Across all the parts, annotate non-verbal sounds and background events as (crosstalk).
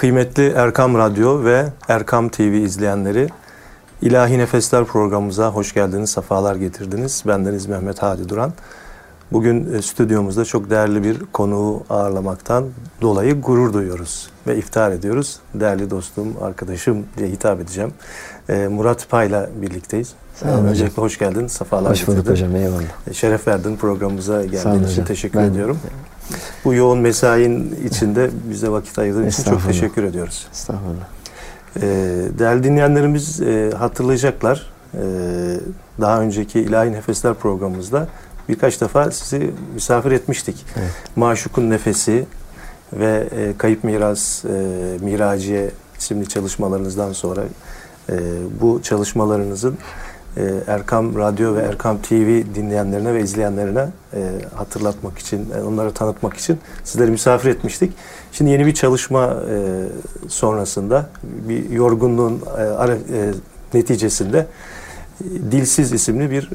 Kıymetli Erkam Radyo ve Erkam TV izleyenleri, İlahi Nefesler programımıza hoş geldiniz, sefalar getirdiniz. Bendeniz Mehmet Hadi Duran. Bugün e, stüdyomuzda çok değerli bir konuğu ağırlamaktan dolayı gurur duyuyoruz ve iftihar ediyoruz. Değerli dostum, arkadaşım diye hitap edeceğim. E, Murat Pay'la birlikteyiz. Sağ olun Öncelikle hocam. hoş geldin, sefalar Hoş bulduk getirdin. hocam eyvallah. E, Şeref verdin programımıza Sağ geldiğin olun için teşekkür Ben- ediyorum. Bu yoğun mesain içinde bize vakit ayırdığın için çok teşekkür ediyoruz. Estağfurullah. Ee, değerli dinleyenlerimiz e, hatırlayacaklar. Ee, daha önceki İlahi Nefesler programımızda birkaç defa sizi misafir etmiştik. Evet. Maşukun Nefesi ve e, Kayıp Miras, e, Miraciye isimli çalışmalarınızdan sonra e, bu çalışmalarınızın Erkam Radyo ve Erkam TV dinleyenlerine ve izleyenlerine e, hatırlatmak için, e, onları tanıtmak için sizleri misafir etmiştik. Şimdi yeni bir çalışma e, sonrasında bir yorgunluğun neticesinde Dilsiz isimli bir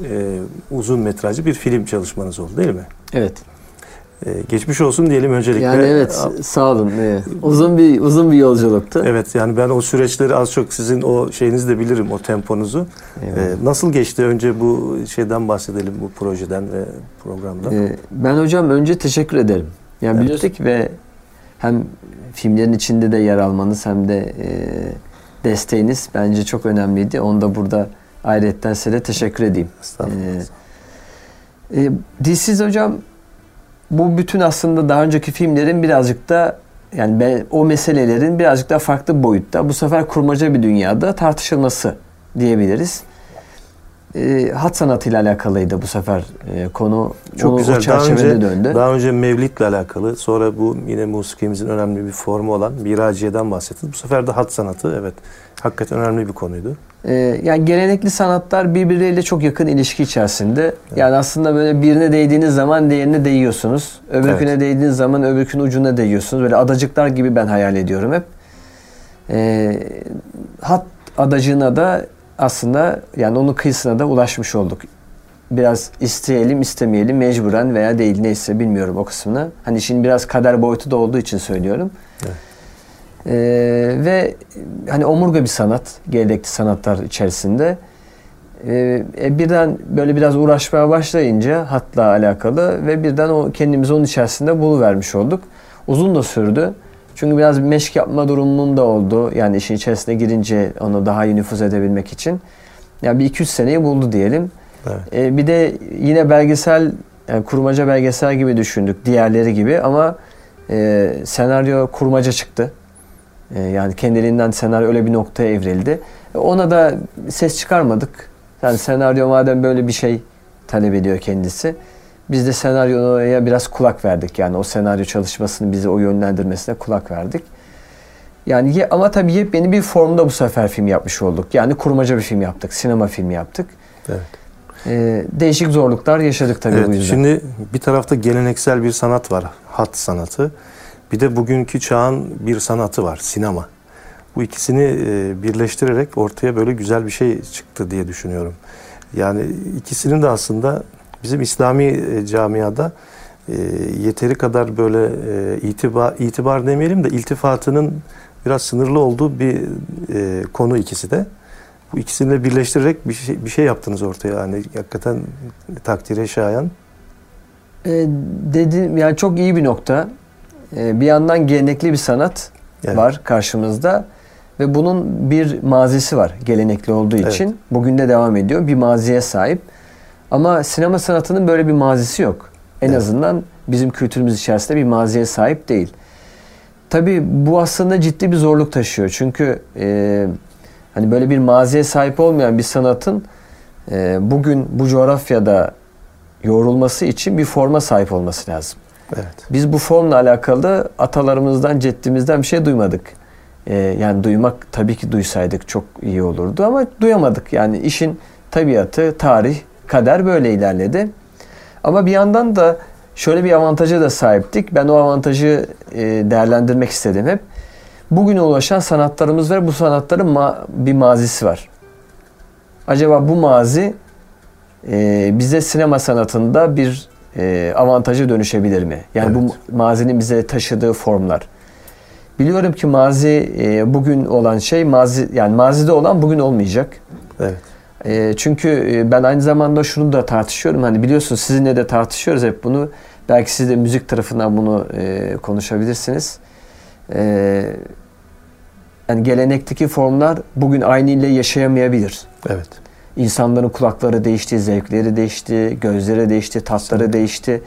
uzun metrajlı bir film çalışmanız oldu değil mi? Evet. E, geçmiş olsun diyelim öncelikle. Yani evet sağ olun. Evet. Uzun bir uzun bir yolculuktu. Evet yani ben o süreçleri az çok sizin o şeyinizi de bilirim o temponuzu. Eyvallah. E, nasıl geçti önce bu şeyden bahsedelim bu projeden ve programdan. Ee, ben hocam önce teşekkür ederim. Yani Evet. biliyorduk ve hem filmlerin içinde de yer almanız hem de e, desteğiniz bence çok önemliydi. Onu da burada ayrıyetten size de teşekkür edeyim. Estağfurullah. Ee, E, Dilsiz hocam bu bütün aslında daha önceki filmlerin birazcık da yani ben, o meselelerin birazcık daha farklı boyutta bu sefer kurmaca bir dünyada tartışılması diyebiliriz. E, hat sanatıyla alakalıydı bu sefer e, konu. Çok o, güzel. O Daha çerçevede önce, döndü. daha önce Mevlid'le alakalı, sonra bu yine musikimizin önemli bir formu olan Miraciye'den bahsettiniz. Bu sefer de hat sanatı, evet. Hakikaten önemli bir konuydu. Ee, yani gelenekli sanatlar birbirleriyle çok yakın ilişki içerisinde. Yani aslında böyle birine değdiğiniz zaman diğerine değiyorsunuz. Öbürküne Evet. değdiğiniz zaman öbürkünün ucuna değiyorsunuz. Böyle adacıklar gibi ben hayal ediyorum hep. Ee, hat adacığına da aslında yani onun kıyısına da ulaşmış olduk. Biraz isteyelim istemeyelim mecburen veya değil neyse bilmiyorum o kısmını. Hani şimdi biraz kader boyutu da olduğu için söylüyorum. Evet. Ee, ve hani omurga bir sanat, gelenekli sanatlar içerisinde. Ee, e, birden böyle biraz uğraşmaya başlayınca hatla alakalı ve birden o kendimizi onun içerisinde buluvermiş olduk. Uzun da sürdü. Çünkü biraz meşk yapma durumunun da oldu. Yani işin içerisine girince onu daha iyi nüfuz edebilmek için. Yani bir 200 seneyi buldu diyelim. Evet. Ee, bir de yine belgesel, yani kurmaca belgesel gibi düşündük diğerleri gibi ama e, senaryo kurmaca çıktı. E, yani kendiliğinden senaryo öyle bir noktaya evrildi. E, ona da ses çıkarmadık. Yani senaryo madem böyle bir şey talep ediyor kendisi. Biz de senaryoya biraz kulak verdik. Yani o senaryo çalışmasını bizi o yönlendirmesine kulak verdik. Yani ye- ama tabii yepyeni bir formda bu sefer film yapmış olduk. Yani kurmaca bir film yaptık. Sinema filmi yaptık. Evet. Ee, değişik zorluklar yaşadık tabii Evet, bu yüzden. Şimdi bir tarafta geleneksel bir sanat var, hat sanatı. Bir de bugünkü çağın bir sanatı var, sinema. Bu ikisini e, birleştirerek ortaya böyle güzel bir şey çıktı diye düşünüyorum. Yani ikisinin de aslında bizim İslami e, camiada e, yeteri kadar böyle e, itibar, itibar demeyelim de iltifatının biraz sınırlı olduğu bir e, konu ikisi de. Bu ikisini de birleştirerek bir şey, bir şey yaptınız ortaya. Yani hakikaten takdire şayan. Ee, dedim yani çok iyi bir nokta. Ee, bir yandan gelenekli bir sanat Evet. var karşımızda ve bunun bir mazisi var gelenekli olduğu Evet. için. Bugün de devam ediyor. Bir maziye sahip. Ama sinema sanatının böyle bir mazisi yok. En Evet. azından bizim kültürümüz içerisinde bir maziye sahip değil. Tabii bu aslında ciddi bir zorluk taşıyor. Çünkü e, hani böyle bir maziye sahip olmayan bir sanatın e, bugün bu coğrafyada yoğrulması için bir forma sahip olması lazım. Evet. Biz bu formla alakalı atalarımızdan, ceddimizden bir şey duymadık. Ee, yani duymak tabii ki duysaydık çok iyi olurdu ama duyamadık. Yani işin tabiatı, tarih, kader böyle ilerledi. Ama bir yandan da şöyle bir avantaja da sahiptik. Ben o avantajı e, değerlendirmek istedim hep. Bugüne ulaşan sanatlarımız var. Bu sanatların ma- bir mazisi var. Acaba bu mazi e, bize sinema sanatında bir e, avantajı dönüşebilir mi? Yani bu mazinin bize taşıdığı formlar. Biliyorum ki mazi e, bugün olan şey mazi yani mazide olan bugün olmayacak. Evet. E, çünkü ben aynı zamanda şunu da tartışıyorum. Hani biliyorsunuz sizinle de tartışıyoruz hep bunu. Belki siz de müzik tarafından bunu e, konuşabilirsiniz. E, yani gelenekteki formlar bugün aynı ile yaşayamayabilir. Evet. İnsanların kulakları değişti, zevkleri değişti, gözleri değişti, tatları değişti.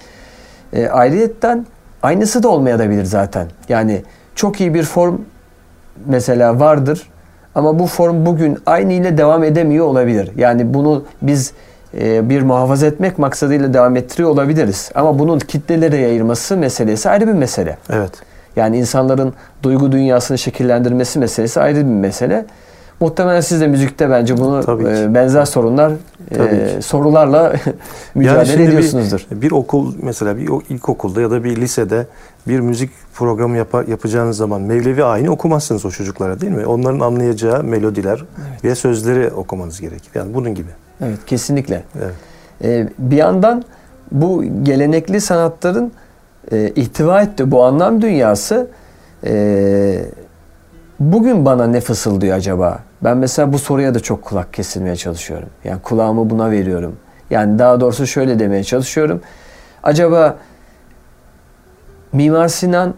E, ayrıyetten aynısı da olmayabilir zaten. Yani çok iyi bir form mesela vardır ama bu form bugün aynı ile devam edemiyor olabilir. Yani bunu biz e, bir muhafaza etmek maksadıyla devam ettiriyor olabiliriz. Ama bunun kitlelere yayılması meselesi ayrı bir mesele. Evet. Yani insanların duygu dünyasını şekillendirmesi meselesi ayrı bir mesele. Muhtemelen siz de müzikte bence bunu e, benzer sorunlar, e, sorularla (laughs) mücadele bir- ediyorsunuzdur. Bir, okul mesela bir ilkokulda ya da bir lisede bir müzik programı yapa- yapacağınız zaman Mevlevi ayini okumazsınız o çocuklara değil mi? Onların anlayacağı melodiler ve sözleri okumanız gerekir. Yani bunun gibi. Evet, kesinlikle. Evet. E, bir yandan bu gelenekli sanatların e, ihtiva ettiği bu anlam dünyası e, bugün bana ne fısıldıyor acaba? Ben mesela bu soruya da çok kulak kesilmeye çalışıyorum. Yani kulağımı buna veriyorum. Yani daha doğrusu şöyle demeye çalışıyorum. Acaba Mimar Sinan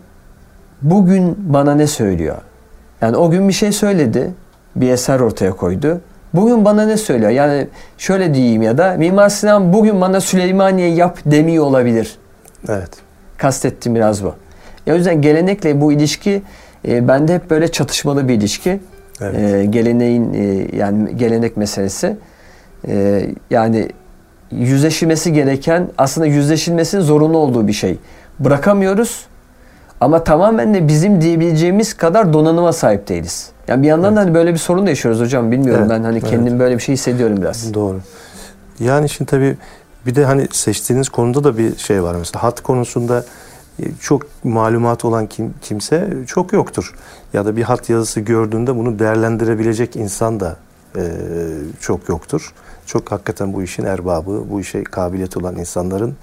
bugün bana ne söylüyor? Yani o gün bir şey söyledi, bir eser ortaya koydu. Bugün bana ne söylüyor? Yani şöyle diyeyim ya da Mimar Sinan bugün bana Süleymaniye yap demiyor olabilir. Evet. Kastettiğim biraz bu. Ya o yüzden gelenekle bu ilişki e, bende hep böyle çatışmalı bir ilişki. Evet. E, geleneğin e, yani gelenek meselesi. E, yani yüzleşilmesi gereken aslında yüzleşilmesinin zorunlu olduğu bir şey. Bırakamıyoruz ama tamamen de bizim diyebileceğimiz kadar donanıma sahip değiliz. Yani bir yandan da hani böyle bir sorun da yaşıyoruz hocam. Bilmiyorum Evet, ben hani evet. kendim böyle bir şey hissediyorum biraz. Doğru. Yani şimdi tabii bir de hani seçtiğiniz konuda da bir şey var mesela hat konusunda çok malumat olan kim, kimse çok yoktur. Ya da bir hat yazısı gördüğünde bunu değerlendirebilecek insan da e, çok yoktur. Çok hakikaten bu işin erbabı, bu işe kabiliyeti olan insanların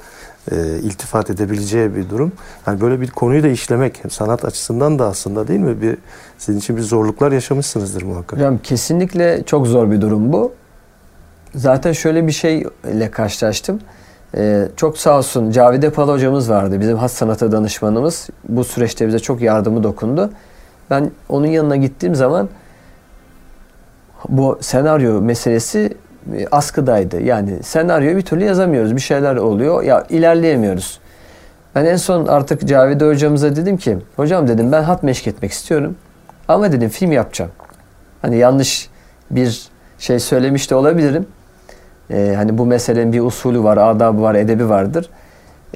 e, iltifat edebileceği bir durum. Yani böyle bir konuyu da işlemek sanat açısından da aslında değil mi? Bir sizin için bir zorluklar yaşamışsınızdır muhakkak. Hocam kesinlikle çok zor bir durum bu. Zaten şöyle bir şeyle karşılaştım. Ee, çok sağ olsun Cavide Pala hocamız vardı. Bizim has sanata danışmanımız. Bu süreçte bize çok yardımı dokundu. Ben onun yanına gittiğim zaman bu senaryo meselesi e, askıdaydı. Yani senaryoyu bir türlü yazamıyoruz. Bir şeyler oluyor. Ya ilerleyemiyoruz. Ben en son artık Cavide hocamıza dedim ki hocam dedim ben hat meşk etmek istiyorum. Ama dedim film yapacağım. Hani yanlış bir şey söylemiş de olabilirim. Ee, hani bu meselenin bir usulü var, adabı var, edebi vardır.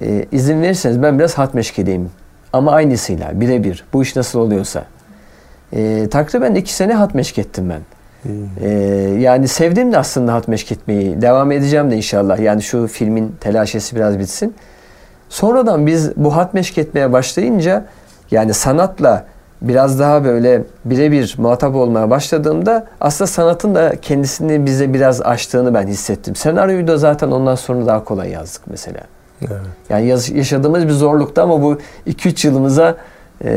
Ee, izin verirseniz ben biraz hat meşk edeyim. Ama aynısıyla, birebir. Bu iş nasıl oluyorsa. Ee, takriben iki sene hat meşk ettim ben. Hmm. Ee, yani sevdim de aslında hat meşk etmeyi. Devam edeceğim de inşallah. Yani şu filmin telaşesi biraz bitsin. Sonradan biz bu hat meşk etmeye başlayınca yani sanatla biraz daha böyle birebir muhatap olmaya başladığımda aslında sanatın da kendisini bize biraz açtığını ben hissettim. Senaryoyu da zaten ondan sonra daha kolay yazdık mesela. Evet. Yani yaşadığımız bir zorluktu ama bu 2-3 yılımıza e,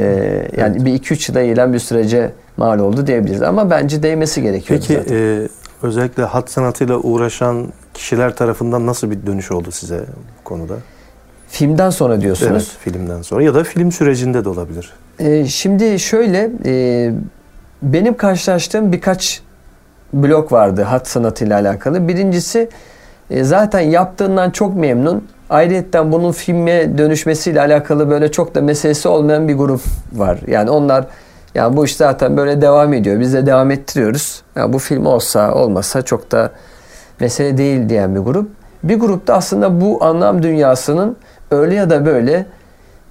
yani bir 2-3 yıla eğilen bir sürece mal oldu diyebiliriz. Ama bence değmesi gerekiyor. Peki zaten. e, özellikle hat sanatıyla uğraşan kişiler tarafından nasıl bir dönüş oldu size bu konuda? Filmden sonra diyorsunuz. Evet, filmden sonra ya da film sürecinde de olabilir. Ee, şimdi şöyle, e, benim karşılaştığım birkaç blok vardı hat sanatıyla alakalı. Birincisi e, zaten yaptığından çok memnun. Ayrıca bunun filme dönüşmesiyle alakalı böyle çok da meselesi olmayan bir grup var. Yani onlar yani bu iş zaten böyle devam ediyor. Biz de devam ettiriyoruz. Yani bu film olsa olmasa çok da mesele değil diyen bir grup. Bir grupta aslında bu anlam dünyasının öyle ya da böyle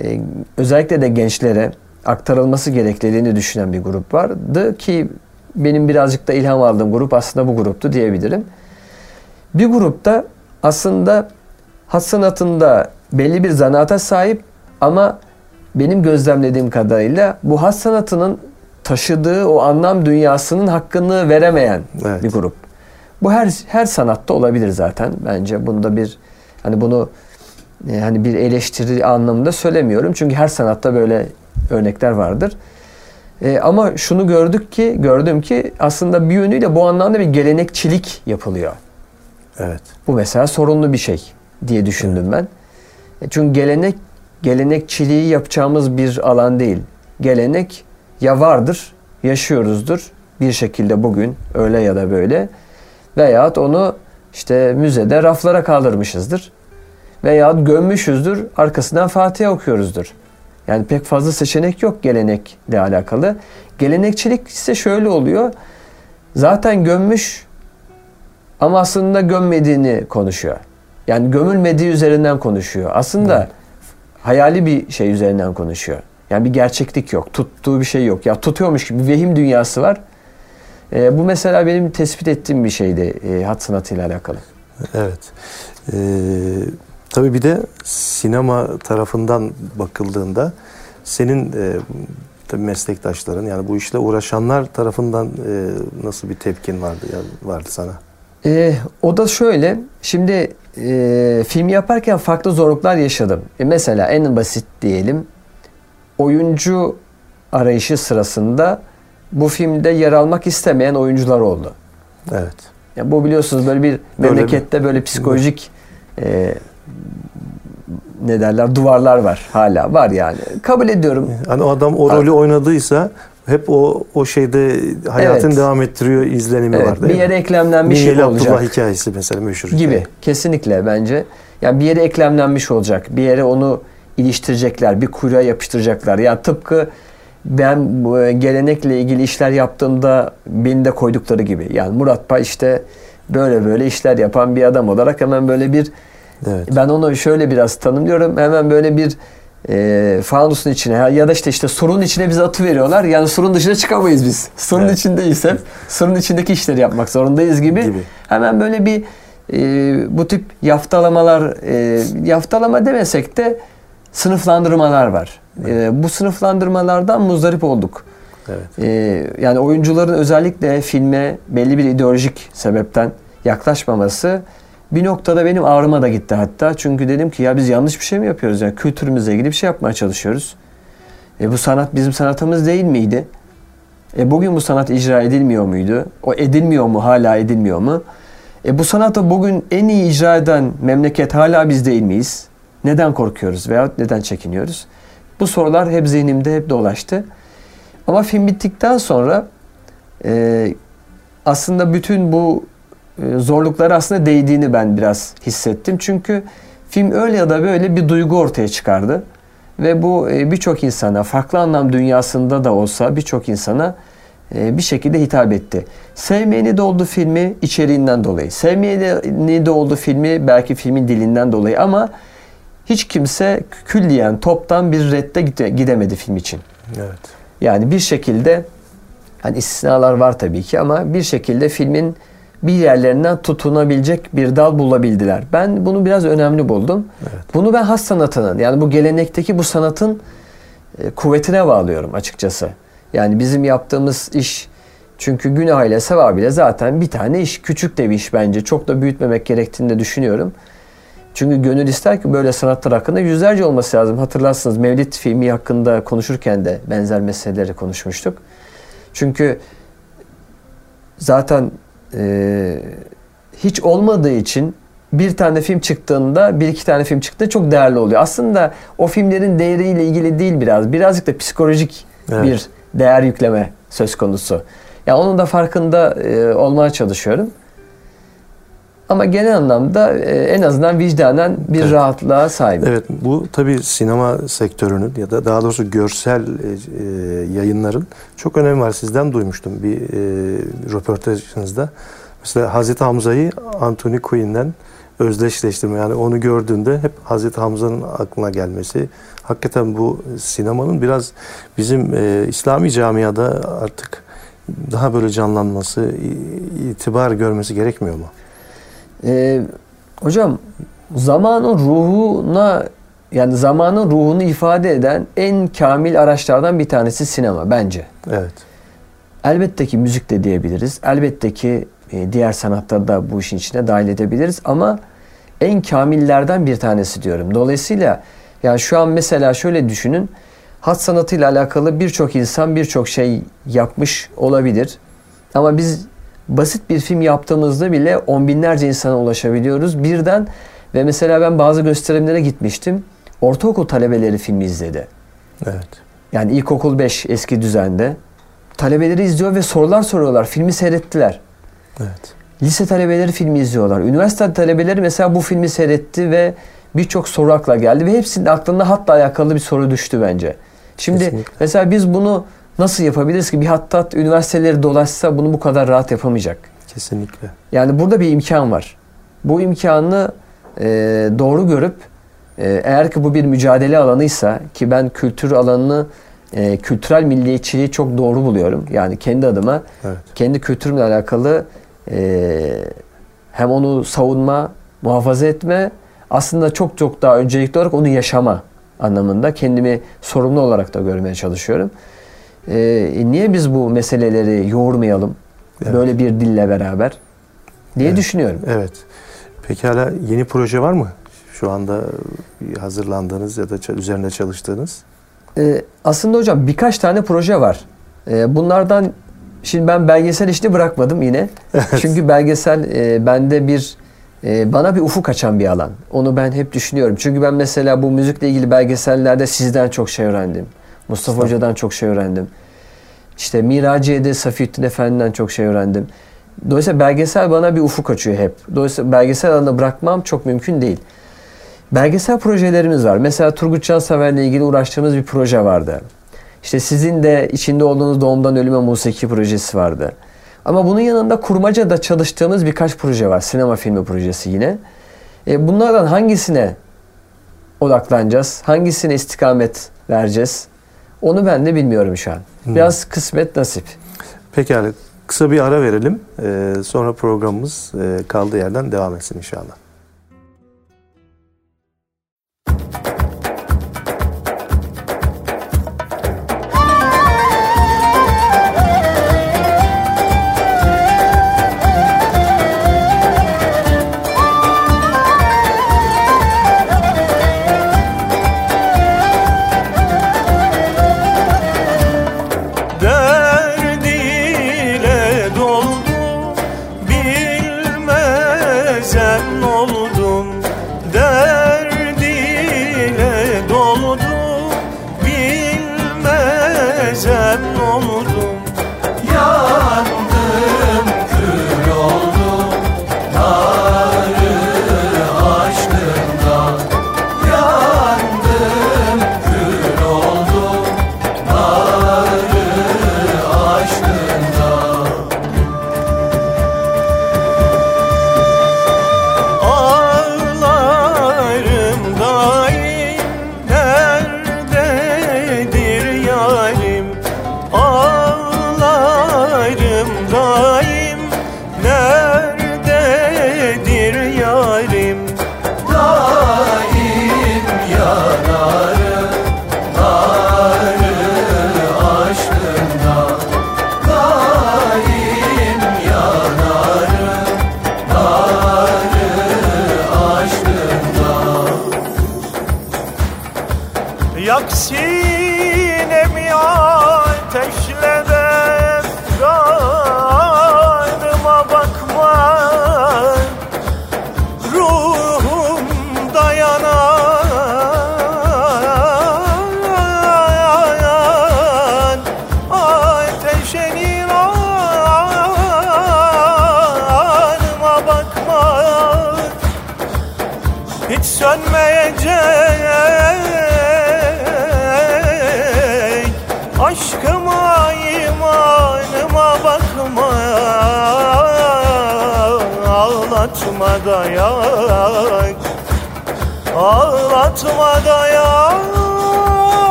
e, özellikle de gençlere aktarılması gerektiğini düşünen bir grup vardı ki benim birazcık da ilham aldığım grup aslında bu gruptu diyebilirim. Bir grupta aslında hat sanatında belli bir zanaata sahip ama benim gözlemlediğim kadarıyla bu hat sanatının taşıdığı o anlam dünyasının hakkını veremeyen Evet. bir grup. Bu her her sanatta olabilir zaten bence. Bunda bir hani bunu e, hani bir eleştiri anlamında söylemiyorum. Çünkü her sanatta böyle örnekler vardır. E, ama şunu gördük ki, gördüm ki aslında bir yönüyle bu anlamda bir gelenekçilik yapılıyor. Evet. Bu mesela sorunlu bir şey diye düşündüm ben. E, Çünkü gelenek gelenekçiliği yapacağımız bir alan değil. Gelenek ya vardır, yaşıyoruzdur bir şekilde bugün öyle ya da böyle veyahut onu işte müzede raflara kaldırmışızdır. Veyahut gömmüşüzdür, arkasından Fatiha okuyoruzdur. Yani pek fazla seçenek yok gelenekle alakalı. Gelenekçilik ise şöyle oluyor. Zaten gömmüş ama aslında gömmediğini konuşuyor. Yani gömülmediği üzerinden konuşuyor. Aslında Evet. hayali bir şey üzerinden konuşuyor. Yani bir gerçeklik yok. Tuttuğu bir şey yok. Ya tutuyormuş gibi bir vehim dünyası var. Ee, bu mesela benim tespit ettiğim bir şeydi e, hat sanatıyla alakalı. Evet. Ee, tabii bir de sinema tarafından bakıldığında senin e, tabii meslektaşların yani bu işle uğraşanlar tarafından e, nasıl bir tepkin vardı ya, vardı sana? Ee, o da şöyle. Şimdi e, film yaparken farklı zorluklar yaşadım. E, mesela en basit diyelim. Oyuncu arayışı sırasında bu filmde yer almak istemeyen oyuncular oldu. Evet. Ya bu biliyorsunuz böyle bir Böyle memlekette böyle psikolojik e, ne derler duvarlar var hala var yani. Kabul ediyorum. Hani o adam o rolü oynadıysa hep o o şeyde hayatını Evet. devam ettiriyor izlenimi Evet, var değil bir mi? yere eklemlenmiş Minyeli olacak. Abdullah hikayesi mesela meşhur gibi hikaye. kesinlikle bence. Yani bir yere eklemlenmiş olacak. Bir yere onu iliştirecekler. Bir kuyruğa yapıştıracaklar. Yani tıpkı ben e, gelenekle ilgili işler yaptığımda beni de koydukları gibi. Yani Murat Pay işte böyle böyle işler yapan bir adam olarak hemen böyle bir Evet. ben onu şöyle biraz tanımlıyorum. Hemen böyle bir e, fanusun içine ya da işte işte surun içine bizi atı veriyorlar. Yani surun dışına çıkamayız biz. Surun Evet. içindeyiz hep. Surun içindeki işleri yapmak zorundayız gibi. Gibi. Hemen böyle bir e, bu tip yaftalamalar e, yaftalama demesek de sınıflandırmalar var. E, bu sınıflandırmalardan muzdarip olduk. Evet. E, yani oyuncuların özellikle filme belli bir ideolojik sebepten yaklaşmaması bir noktada benim ağrıma da gitti hatta. Çünkü dedim ki ya biz yanlış bir şey mi yapıyoruz? Yani kültürümüzle ilgili bir şey yapmaya çalışıyoruz. E, bu sanat bizim sanatımız değil miydi? E, bugün bu sanat icra edilmiyor muydu? O edilmiyor mu? Hala edilmiyor mu? E, bu sanatı bugün en iyi icra eden memleket hala biz değil miyiz? Neden korkuyoruz veyahut neden çekiniyoruz? Bu sorular hep zihnimde hep dolaştı. Ama film bittikten sonra e, aslında bütün bu e, zorluklara aslında değdiğini ben biraz hissettim. Çünkü film öyle ya da böyle bir duygu ortaya çıkardı. Ve bu e, birçok insana, farklı anlam dünyasında da olsa birçok insana e, bir şekilde hitap etti. Sevmeyeni de oldu filmi içeriğinden dolayı. Sevmeyeni de oldu filmi belki filmin dilinden dolayı ama hiç kimse külliyen toptan bir redde gide- gidemedi film için. Evet. Yani bir şekilde hani istisnalar var tabii ki ama bir şekilde filmin bir yerlerinden tutunabilecek bir dal bulabildiler. Ben bunu biraz önemli buldum. Evet. Bunu ben has sanatının yani bu gelenekteki bu sanatın e, kuvvetine bağlıyorum açıkçası. Yani bizim yaptığımız iş çünkü günah ile sevap ile zaten bir tane iş. Küçük de bir iş bence. Çok da büyütmemek gerektiğini de düşünüyorum. Çünkü gönül ister ki böyle sanatlar hakkında yüzlerce olması lazım. Hatırlarsınız Mevlid filmi hakkında konuşurken de benzer meseleleri konuşmuştuk. Çünkü zaten e, hiç olmadığı için bir tane film çıktığında, bir iki tane film çıktığında çok değerli oluyor. Aslında o filmlerin değeriyle ilgili değil biraz. Birazcık da psikolojik Evet. bir değer yükleme söz konusu. Ya onun da farkında e, olmaya çalışıyorum. Ama genel anlamda e, en azından vicdanen bir Evet. rahatlığa sahibim. Evet bu tabii sinema sektörünün ya da daha doğrusu görsel e, e, yayınların çok önemi var. Sizden duymuştum bir röportajınızda. Mesela Hazreti Hamza'yı Anthony Quinn'den özdeşleştirme yani onu gördüğünde hep Hazreti Hamza'nın aklına gelmesi. Hakikaten bu sinemanın biraz bizim e, İslami camiada artık daha böyle canlanması, itibar görmesi gerekmiyor mu? Ee, hocam zamanın ruhuna yani zamanın ruhunu ifade eden en kamil araçlardan bir tanesi sinema bence. Evet. Elbette ki müzik de diyebiliriz. Elbette ki e, diğer sanatları da bu işin içine dahil edebiliriz ama en kamillerden bir tanesi diyorum. Dolayısıyla yani şu an mesela şöyle düşünün. hat sanatıyla alakalı birçok insan birçok şey yapmış olabilir. Ama biz basit bir film yaptığımızda bile on binlerce insana ulaşabiliyoruz birden ve mesela ben bazı gösterimlere gitmiştim. Ortaokul talebeleri filmi izledi. Evet. Yani ilkokul 5 eski düzende. Talebeleri izliyor ve sorular soruyorlar. Filmi seyrettiler. Evet. Lise talebeleri filmi izliyorlar. Üniversite talebeleri mesela bu filmi seyretti ve birçok soru akla geldi ve hepsinin aklında hatla alakalı bir soru düştü bence. Şimdi Kesinlikle. mesela biz bunu nasıl yapabiliriz ki bir hattat üniversiteleri dolaşsa bunu bu kadar rahat yapamayacak. Kesinlikle. Yani burada bir imkan var. Bu imkanı e, doğru görüp e, eğer ki bu bir mücadele alanıysa ki ben kültür alanını e, kültürel milliyetçiliği çok doğru buluyorum. Yani kendi adıma Evet. kendi kültürümle alakalı e, hem onu savunma, muhafaza etme aslında çok çok daha öncelikli olarak onu yaşama anlamında kendimi sorumlu olarak da görmeye çalışıyorum. E, niye biz bu meseleleri yoğurmayalım Evet. böyle bir dille beraber diye Evet. düşünüyorum. Evet. Pekala yeni proje var mı? Şu anda hazırlandığınız ya da üzerinde çalıştığınız? Ee, aslında hocam birkaç tane proje var. Ee, bunlardan şimdi ben belgesel işini bırakmadım yine. Çünkü belgesel e, bende bir e, bana bir ufuk açan bir alan. Onu ben hep düşünüyorum. Çünkü ben mesela bu müzikle ilgili belgesellerde sizden çok şey öğrendim. Mustafa. Hoca'dan çok şey öğrendim. İşte Miraciye'de Safiyyettin Efendi'den çok şey öğrendim. Dolayısıyla belgesel bana bir ufuk açıyor hep. Dolayısıyla belgesel alanında bırakmam çok mümkün değil. Belgesel projelerimiz var. Mesela Turgut Cansever'le ilgili uğraştığımız bir proje vardı. İşte sizin de içinde olduğunuz Doğumdan Ölüme Musiki projesi vardı. Ama bunun yanında Kurmaca'da çalıştığımız birkaç proje var. Sinema filmi projesi yine. E, bunlardan hangisine odaklanacağız? Hangisine istikamet vereceğiz? Onu ben de bilmiyorum şu an. Biraz kısmet nasip. Pekala kısa bir ara verelim. Ee, sonra programımız e, kaldığı yerden devam etsin inşallah.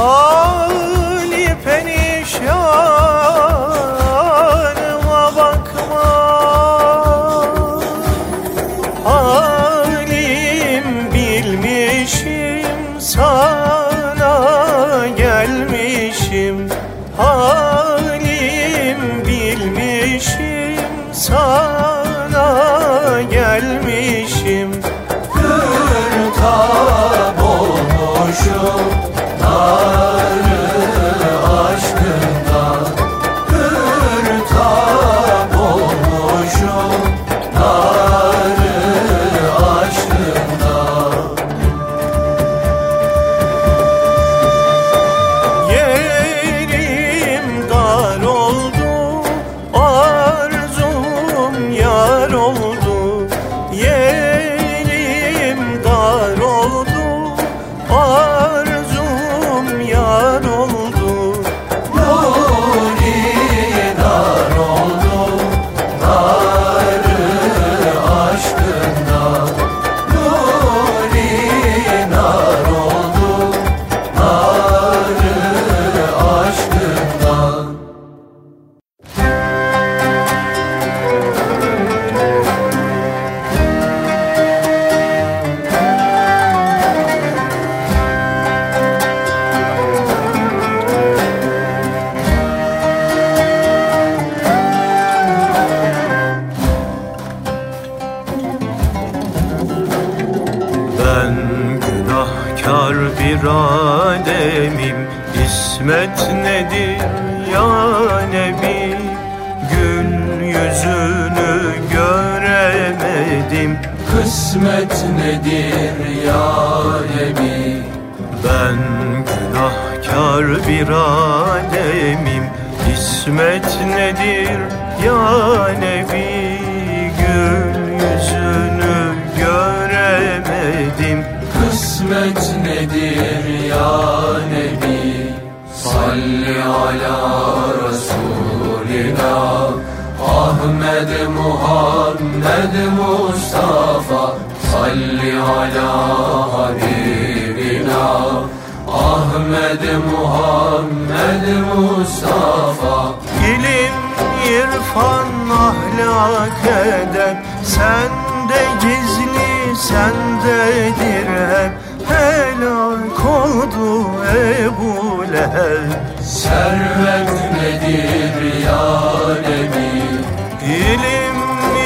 어? Ahlak eder Sende gizli, sendedir hep Helak oldu Ebu Leheb. Servet nedir ya Nebi? İlim,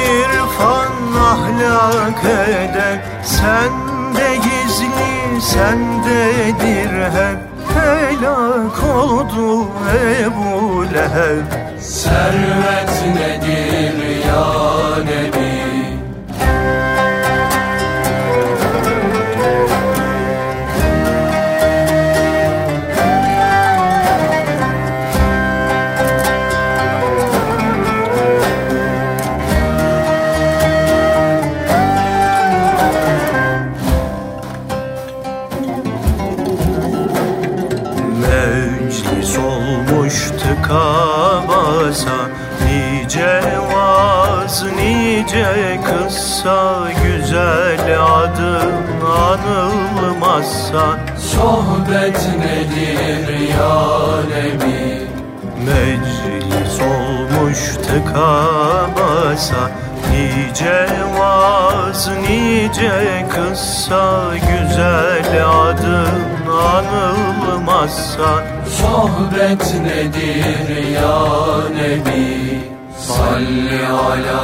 irfan, ahlak eder Sende gizli, sendedir hep Helak oldu Ebu Leheb. Servet nedir Sohbet nedir ya Nebi Meclis olmuş tıka basa Nice vaz, nice kıssa Güzel adın anılmazsa. Sohbet nedir ya Nebi Salli ala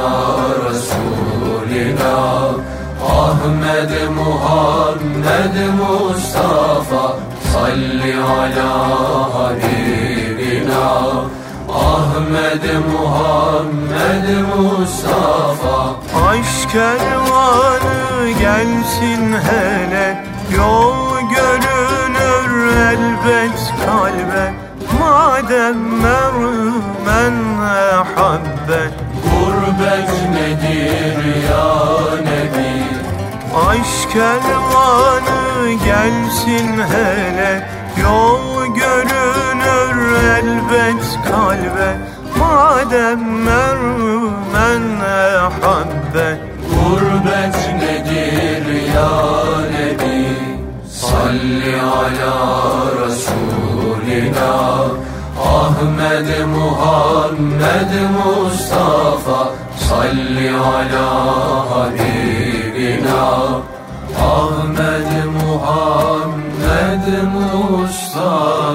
Resulina Ahmed Muhammed Mustafa Salli ala Habibina Ahmed Muhammed Mustafa Aşk kervanı gelsin hele Yol görünür elbet kalbe. Madem mermen habbe Gurbet nedir ya Nebi? Aşk kervanı gelsin hele. Yol görünür elbet kalbe. Madem mermen habbe Gurbet nedir ya Nebi? Salli ala Resulina Ahmed Muhammed Mustafa. Salli ala Habibina Ahmed Muhammed Mustafa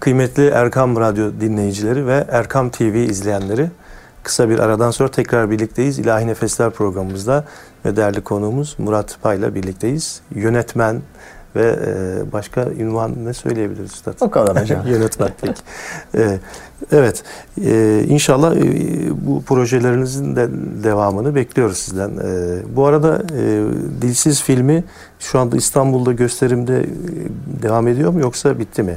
Kıymetli Erkam Radyo dinleyicileri ve Erkam TV izleyenleri kısa bir aradan sonra tekrar birlikteyiz. İlahi Nefesler programımızda ve değerli konuğumuz Murat Pay'la birlikteyiz. Yönetmen ve e, başka ünvan ne söyleyebiliriz Üstad? O kadar (laughs) hocam. Yönetmen peki. Ee, evet. Ee, inşallah e, bu projelerinizin de devamını bekliyoruz sizden. Ee, bu arada e, Dilsiz filmi şu anda İstanbul'da gösterimde e, devam ediyor mu yoksa bitti mi?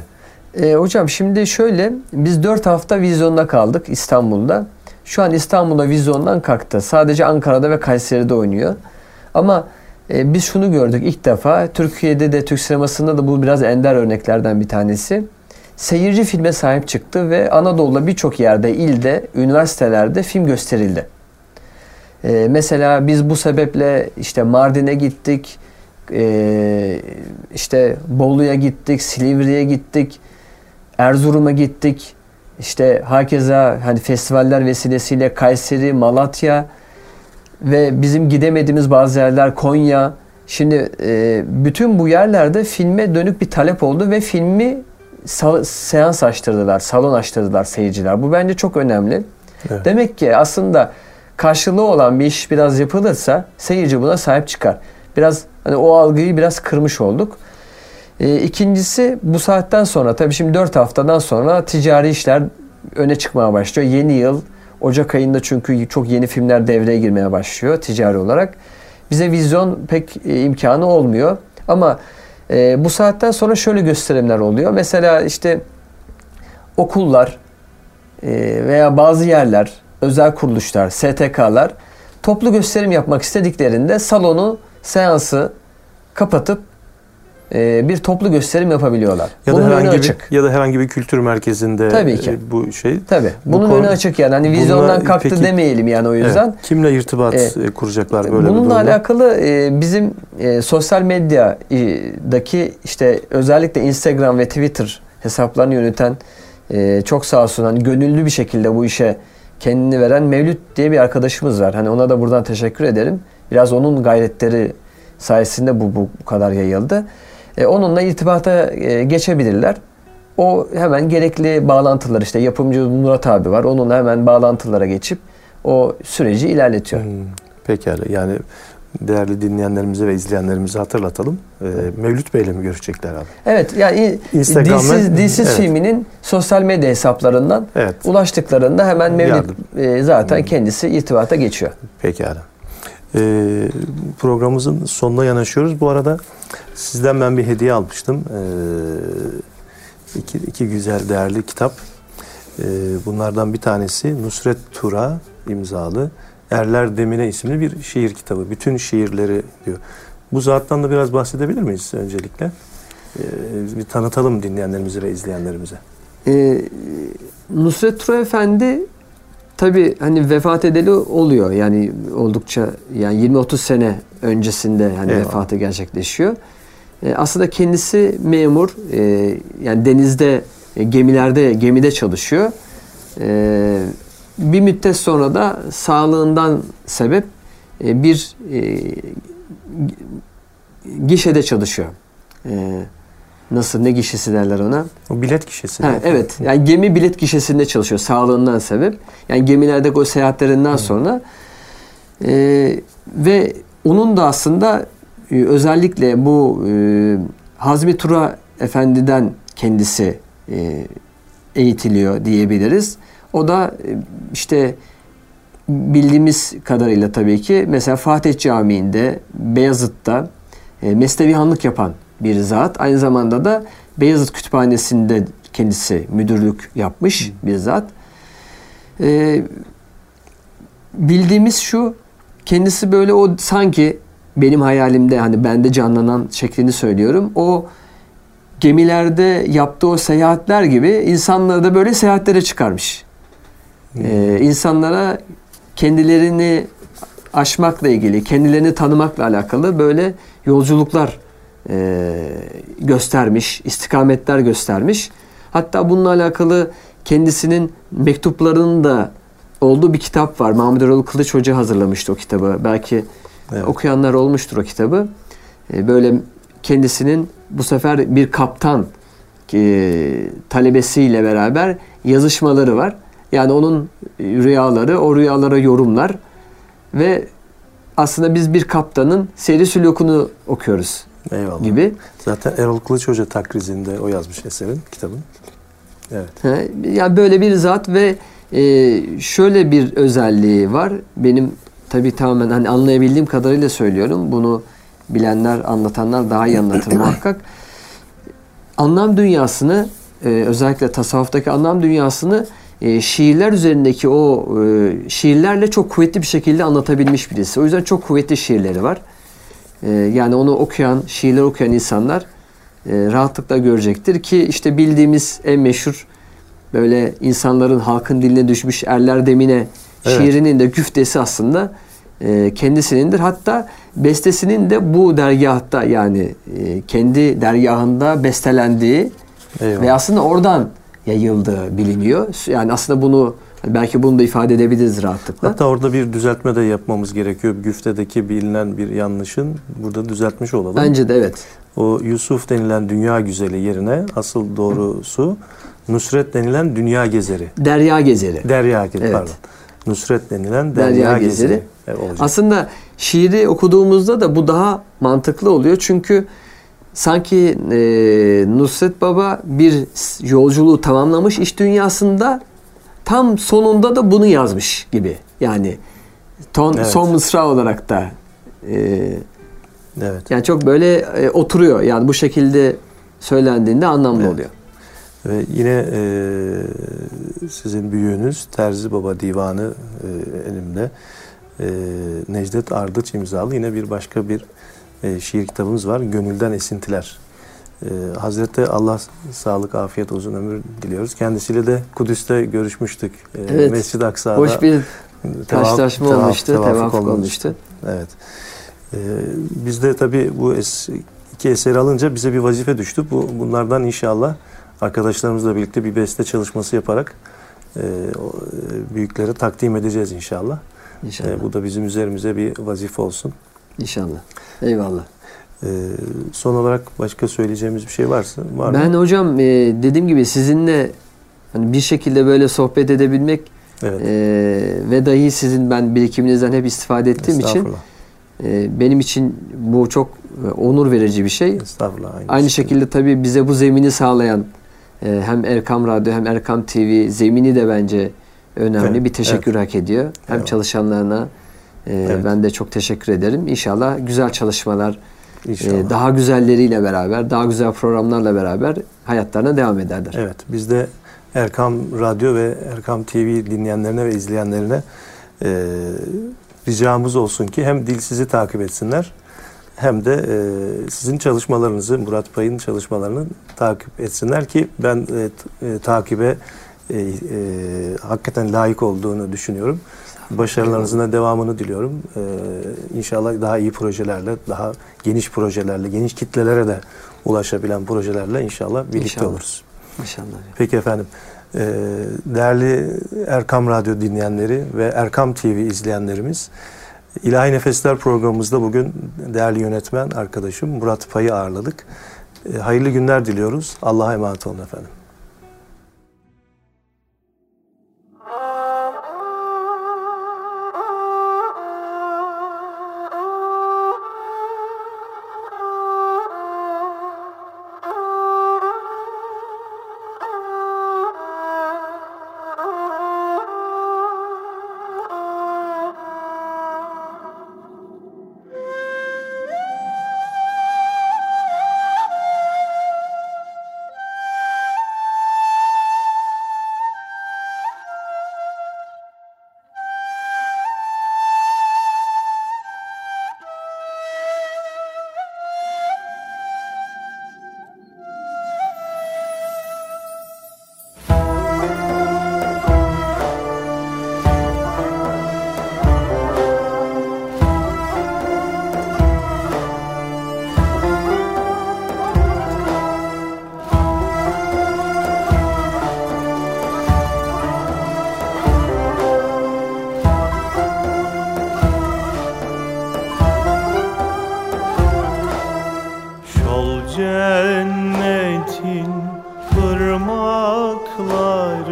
E, hocam şimdi şöyle biz 4 hafta vizyonda kaldık İstanbul'da. Şu an İstanbul'da vizyondan kalktı. Sadece Ankara'da ve Kayseri'de oynuyor. Ama e, biz şunu gördük ilk defa. Türkiye'de de Türk sinemasında da bu biraz ender örneklerden bir tanesi. Seyirci filme sahip çıktı ve Anadolu'da birçok yerde, ilde, üniversitelerde film gösterildi. E, mesela biz bu sebeple işte Mardin'e gittik, e, işte Bolu'ya gittik, Silivri'ye gittik, Erzurum'a gittik. İşte herkese hani festivaller vesilesiyle Kayseri, Malatya ve bizim gidemediğimiz bazı yerler Konya. Şimdi e, bütün bu yerlerde filme dönük bir talep oldu ve filmi sa- seans açtırdılar, salon açtırdılar seyirciler. Bu bence çok önemli. Evet. Demek ki aslında karşılığı olan bir iş biraz yapılırsa seyirci buna sahip çıkar. Biraz hani o algıyı biraz kırmış olduk. E, ikincisi bu saatten sonra tabii şimdi 4 haftadan sonra ticari işler öne çıkmaya başlıyor. Yeni yıl Ocak ayında çünkü çok yeni filmler devreye girmeye başlıyor ticari olarak. Bize vizyon pek e, imkanı olmuyor. Ama e, bu saatten sonra şöyle gösterimler oluyor. Mesela işte okullar e, veya bazı yerler, özel kuruluşlar, STK'lar toplu gösterim yapmak istediklerinde salonu, seansı kapatıp e, bir toplu gösterim yapabiliyorlar. Ya Bunun da önü herhangi bir açık. ya da herhangi bir kültür merkezinde Tabii ki. e, bu şey. Tabii. Bu Bunun konu- önü açık yani. Hani Bununla- vizyondan kalktı peki- demeyelim yani o yüzden. Evet. Kimle irtibat Evet. e, kuracaklar böyle bir Bununla alakalı e, bizim e, sosyal medyadaki işte özellikle Instagram ve Twitter hesaplarını yöneten e, çok sağ olsun hani gönüllü bir şekilde bu işe kendini veren Mevlüt diye bir arkadaşımız var. Hani ona da buradan teşekkür ederim. Biraz onun gayretleri sayesinde bu bu, bu kadar yayıldı. E, onunla irtibata e, geçebilirler. O hemen gerekli bağlantılar işte yapımcı Murat abi var. Onunla hemen bağlantılara geçip o süreci ilerletiyor. Hmm, Pekala. Yani değerli dinleyenlerimize ve izleyenlerimize hatırlatalım. Ee, Mevlüt Bey'le mi görüşecekler abi? Evet yani Dilsiz, Dilsiz evet. filminin sosyal medya hesaplarından Evet. ulaştıklarında hemen Mevlüt e, zaten kendisi irtibata geçiyor. Pekala. Ee, programımızın sonuna yanaşıyoruz. Bu arada sizden ben bir hediye almıştım. Ee, iki, iki güzel değerli kitap. Ee, bunlardan bir tanesi Nusret Tura imzalı Erler Demine isimli bir şiir kitabı. Bütün şiirleri diyor. Bu zattan da biraz bahsedebilir miyiz öncelikle? Ee, bir tanıtalım dinleyenlerimize ve izleyenlerimize. Ee, Nusret Tura Efendi tabi hani vefat edeli oluyor. Yani oldukça yani 20-30 sene öncesinde hani Eyvallah. vefatı gerçekleşiyor. Ee, aslında kendisi memur. Ee, yani denizde e, gemilerde gemide çalışıyor. Ee, bir müddet sonra da sağlığından sebep e, bir e, gişede çalışıyor. Ee, nasıl ne gişesi derler ona? O bilet kişisi. Ha, evet. Yani gemi bilet gişesinde çalışıyor sağlığından sebep. Yani gemilerdeki o seyahatlerinden sonra e, ve onun da aslında e, özellikle bu e, Hazmi Tura Efendi'den kendisi e, eğitiliyor diyebiliriz. O da e, işte bildiğimiz kadarıyla tabii ki mesela Fatih Camii'nde Beyazıt'ta e, mesnevihanlık yapan bir zat. Aynı zamanda da Beyazıt Kütüphanesi'nde kendisi müdürlük yapmış bir zat. E, bildiğimiz şu kendisi böyle o sanki benim hayalimde hani bende canlanan şeklini söylüyorum. O gemilerde yaptığı o seyahatler gibi insanları da böyle seyahatlere çıkarmış. Ee, insanlara kendilerini aşmakla ilgili, kendilerini tanımakla alakalı böyle yolculuklar e, göstermiş, istikametler göstermiş. Hatta bununla alakalı kendisinin mektuplarının da olduğu bir kitap var. Mahmud Erol Kılıç Hoca hazırlamıştı o kitabı. Belki Evet. okuyanlar olmuştur o kitabı. E, böyle kendisinin bu sefer bir kaptan e, talebesiyle beraber yazışmaları var. Yani onun rüyaları, o rüyalara yorumlar ve aslında biz bir kaptanın seyri sülukunu okuyoruz Eyvallah. gibi. Zaten Erol Kılıç Hoca takrizinde o yazmış eserin, kitabın. Evet. Ha, Ya böyle bir zat ve e, şöyle bir özelliği var. Benim tabii tamamen hani anlayabildiğim kadarıyla söylüyorum. Bunu bilenler, anlatanlar daha iyi anlatır (coughs) muhakkak. Anlam dünyasını e, özellikle tasavvuftaki anlam dünyasını e, şiirler üzerindeki o e, şiirlerle çok kuvvetli bir şekilde anlatabilmiş birisi. O yüzden çok kuvvetli şiirleri var. E, yani onu okuyan, şiirler okuyan insanlar e, rahatlıkla görecektir ki işte bildiğimiz en meşhur böyle insanların halkın diline düşmüş erler demine Evet. şiirinin de güftesi aslında e, kendisinindir. Hatta bestesinin de bu dergahta yani e, kendi dergahında bestelendiği Eyvallah. ve aslında oradan yayıldığı biliniyor. Yani aslında bunu belki bunu da ifade edebiliriz rahatlıkla. Hatta orada bir düzeltme de yapmamız gerekiyor. Güftedeki bilinen bir yanlışın burada düzeltmiş olalım. Bence de evet. O Yusuf denilen dünya güzeli yerine asıl doğrusu Nusret denilen dünya gezeri. Derya gezeri. Derya gezeri Evet. pardon. Nusret denilen Derya, Derya Gezeri, Gezeri. e, olacak. Aslında şiiri okuduğumuzda da bu daha mantıklı oluyor. Çünkü sanki e, Nusret Baba bir yolculuğu tamamlamış iş dünyasında tam sonunda da bunu yazmış gibi. Yani ton, Evet. son mısra olarak da e, evet. yani çok böyle e, oturuyor. Yani bu şekilde söylendiğinde anlamlı Evet. oluyor. Ve yine e, sizin büyüğünüz Terzi Baba Divanı e, elimde. E, Necdet Ardıç imzalı yine bir başka bir e, şiir kitabımız var. Gönülden Esintiler. E, Hazreti Allah sağlık, afiyet, uzun ömür diliyoruz. Kendisiyle de Kudüs'te görüşmüştük. E, Evet. Mescid-i Aksa'da. Hoş bir tevaf- karşılaşma tevaf- olmuştu, tevafuk tevafuk olmuştu. Evet. Ee, biz de tabii bu es, iki eseri alınca bize bir vazife düştü. Bu bunlardan inşallah arkadaşlarımızla birlikte bir beste çalışması yaparak e, e, büyüklere takdim edeceğiz inşallah. İnşallah. E, bu da bizim üzerimize bir vazife olsun. İnşallah. Eyvallah. E, son olarak başka söyleyeceğimiz bir şey varsa var Ben mı? hocam e, dediğim gibi sizinle hani bir şekilde böyle sohbet edebilmek Evet. e, ve dahi sizin ben birikiminizden hep istifade ettiğim için e, benim için bu çok e, onur verici bir şey. Estağfurullah. Aynı şekilde tabii bize bu zemini sağlayan e, hem Erkam Radyo hem Erkam TV zemini de bence önemli. Evet, bir teşekkür hak ediyor. Hem Eyvallah. çalışanlarına e, Evet. ben de çok teşekkür ederim. İnşallah güzel çalışmalar, İnşallah. e, daha güzelleriyle beraber, daha güzel programlarla beraber hayatlarına devam ederler. Evet, biz de Erkam Radyo ve Erkam TV dinleyenlerine ve izleyenlerine e, ricamız olsun ki hem dil sizi takip etsinler hem de e, sizin çalışmalarınızı, Murat Pay'ın çalışmalarını takip etsinler ki ben e, e, takibe e, e, hakikaten layık olduğunu düşünüyorum. Başarılarınızın da devamını diliyorum. E, inşallah daha iyi projelerle, daha geniş projelerle, geniş kitlelere de ulaşabilen projelerle inşallah birlikte İnşallah. oluruz. Maşallah. Peki efendim. Ee, değerli Erkam Radyo dinleyenleri ve Erkam TV izleyenlerimiz, İlahi Nefesler programımızda bugün değerli yönetmen arkadaşım Murat Pay'ı ağırladık. Ee, hayırlı günler diliyoruz. Allah'a emanet olun efendim.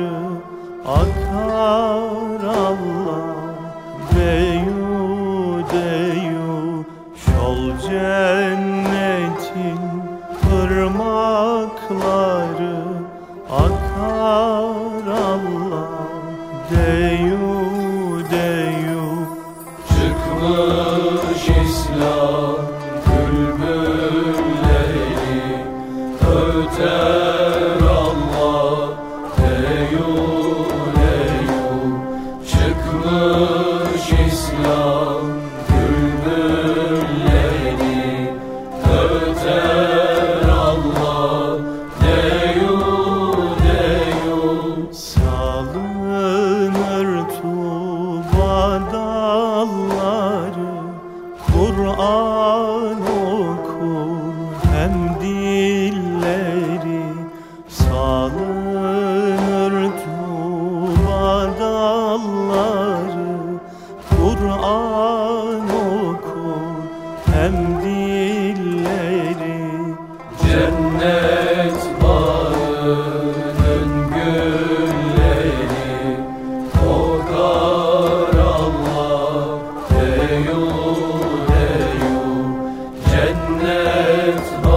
Irmakları akar Allah deyu deyu Şol Let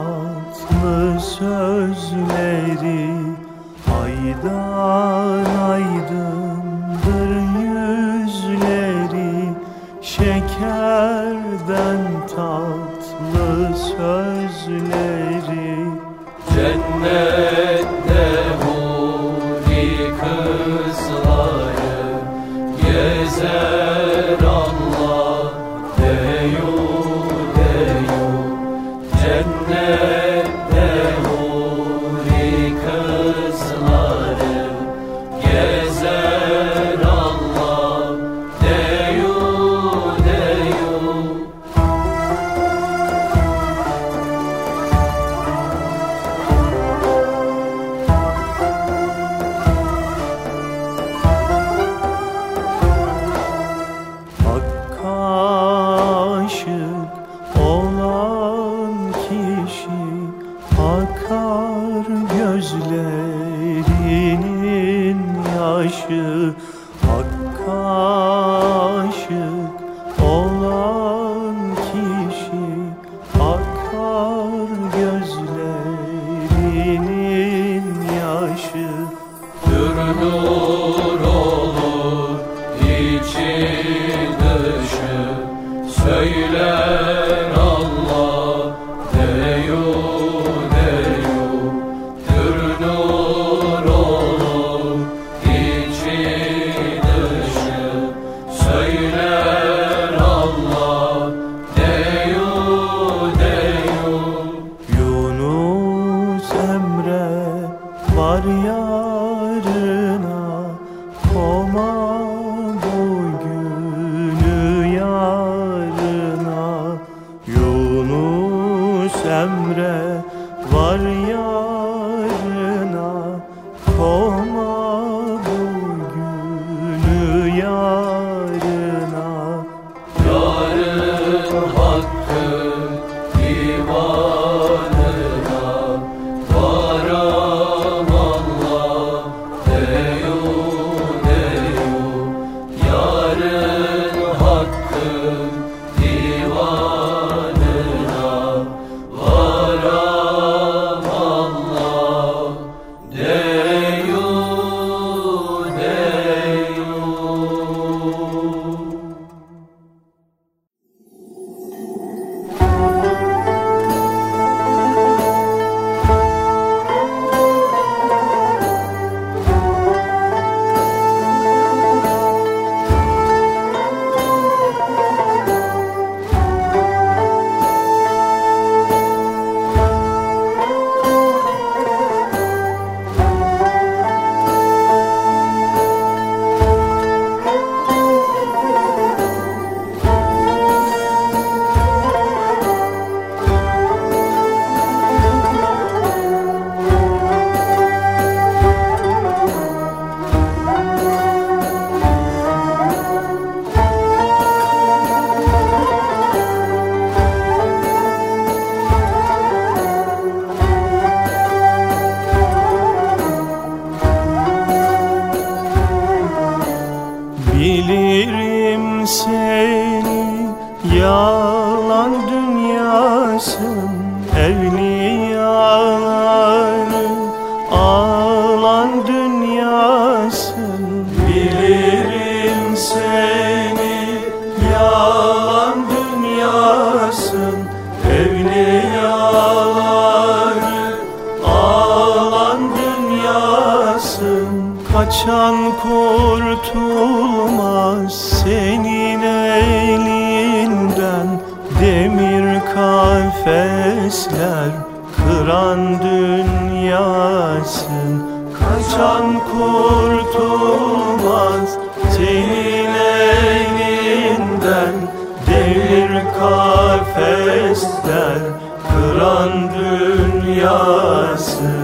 tatlı sözleri Aydan aydındır yüzleri Şekerden tatlı sözleri. Cennette Demir kafesler kıran dünyasın Kaçan kurtulmaz senin elinden Demir kafesler kıran dünyasın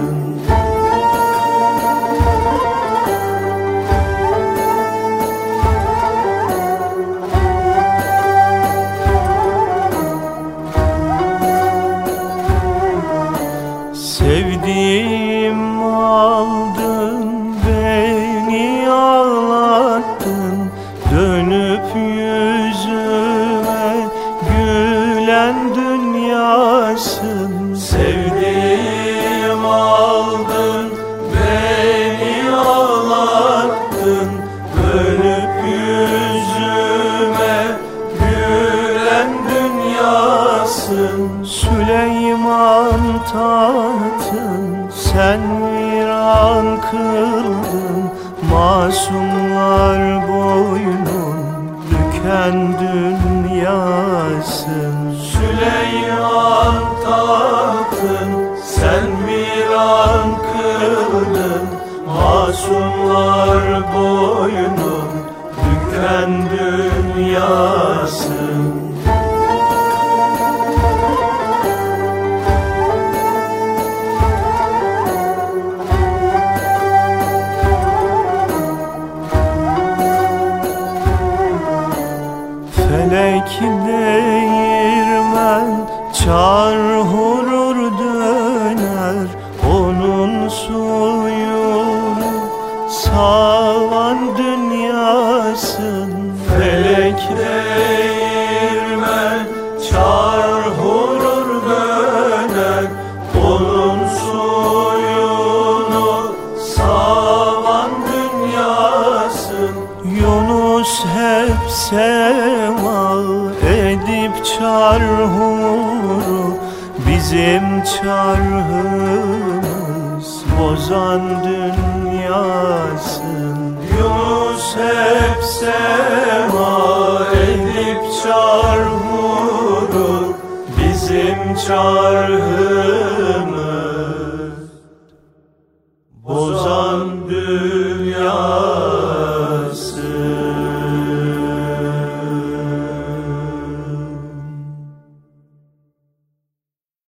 Masumlar boynun büken dünyasın Felek değirmen çarhurur çarhımız bozan dünyasın. Yunus hep sema edip çarhuru Bizim çarhımız